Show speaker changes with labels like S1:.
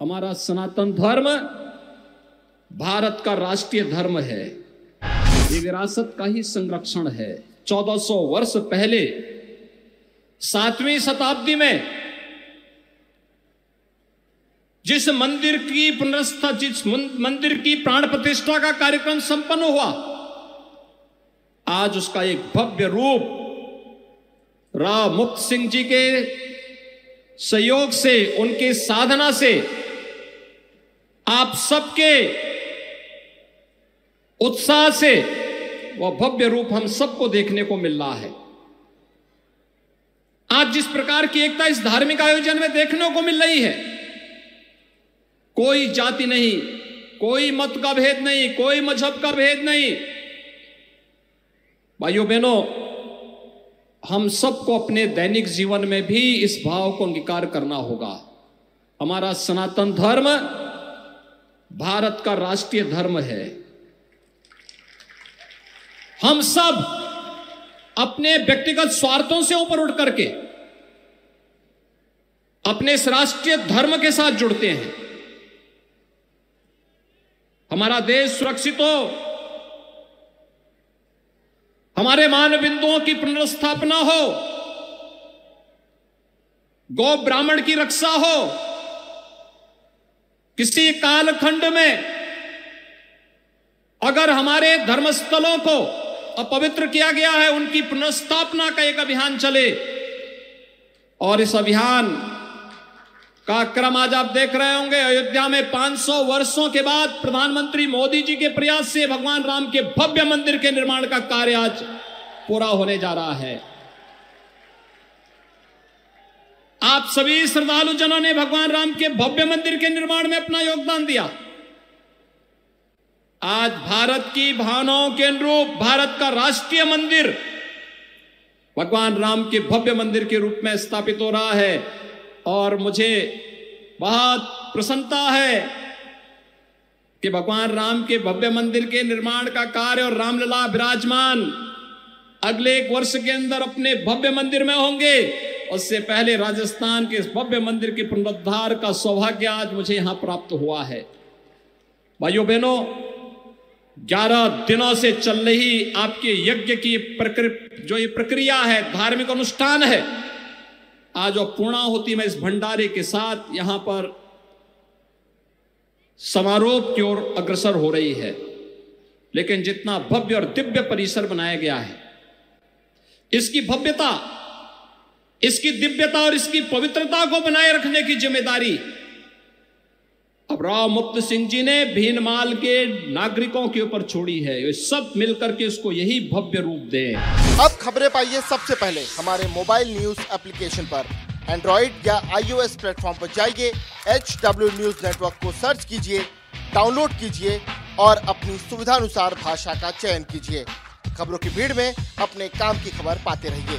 S1: हमारा सनातन धर्म भारत का राष्ट्रीय धर्म है। ये विरासत का ही संरक्षण है। 1400 वर्ष पहले, सातवीं शताब्दी में, जिस मंदिर की पुनर्स्था, जिस मंदिर की प्राण प्रतिष्ठा का कार्यक्रम संपन्न हुआ, आज उसका एक भव्य रूप राव मुक्त सिंह जी के सहयोग से, उनके साधना से आप सबके उत्साह से वह भव्य रूप हम सबको देखने को मिल रहा है। आज जिस प्रकार की एकता इस धार्मिक आयोजन में देखने को मिल रही है, कोई जाति नहीं, कोई मत का भेद नहीं, कोई मज़हब का भेद नहीं। भाइयों, बहनों, हम सबको अपने दैनिक जीवन में भी इस भाव को अंगीकार करना होगा। हमारा सनातन धर्म भारत का राष्ट्रीय धर्म है। हम सब अपने व्यक्तिगत स्वार्थों से ऊपर उठ करके अपने इस राष्ट्रीय धर्म के साथ जुड़ते हैं। हमारा देश सुरक्षित हो। हमारे मान बिंदुओं की पुनर्स्थापना हो। गौ ब्राह्मण की रक्षा हो। किसी कालखंड में अगर हमारे धर्मस्थलों को अपवित्र किया गया है, उनकी पुनर्स्थापना का एक अभियान चले, और इस अभियान का क्रम आज आप देख रहे होंगे। अयोध्या में 500 वर्षों के बाद प्रधानमंत्री मोदी जी के प्रयास से भगवान राम के भव्य मंदिर के निर्माण का कार्य आज पूरा होने जा रहा है। आप सभी श्रद्धालु जनों ने भगवान राम के भव्य मंदिर के निर्माण में अपना योगदान दिया। आज भारत की भावनाओं के अनुरूप भारत का राष्ट्रीय मंदिर भगवान राम के भव्य मंदिर के रूप में स्थापित हो रहा है और मुझे बहुत प्रसन्नता है कि भगवान राम के भव्य मंदिर के निर्माण का कार्य और रामलला विराजमान अगले एक वर्ष के अंदर अपने भव्य मंदिर में होंगे। उससे पहले राजस्थान के इस भव्य मंदिर के पुनरुद्धार का सौभाग्य आज मुझे यहाँ प्राप्त हुआ है। भाइयों बहनों, ग्यारह दिनों से चल रही आपके यज्ञ की प्रक्रिया जो ये प्रक्रिया है, धार्मिक अनुष्ठान है, आज और पूर्णाहुति में इस भंडारे के साथ यहाँ पर समारोह की ओर अग्रसर हो रही है। लेकिन जितना भव्य और दिव्य परिसर बनाया गया है, इसकी भव्यता इसकी दिव्यता और इसकी पवित्रता को बनाए रखने की ज़िम्मेदारी। अब राव मुक्त सिंह जी ने भीनमाल के नागरिकों के ऊपर छोड़ी है। वे सब मिलकर के इसको यही भव्य रूप दे।
S2: अब खबरें पाइए सबसे पहले। हमारे मोबाइल न्यूज़ एप्लीकेशन पर। एंड्रॉइड या आईओएस प्लेटफॉर्म पर जाइए एच डब्ल्यू न्यूज़ नेटवर्क को सर्च कीजिए, डाउनलोड कीजिए और अपनी सुविधानुसार भाषा का चयन कीजिए। खबरों की भीड़ में अपने काम की खबर पाते रहिए।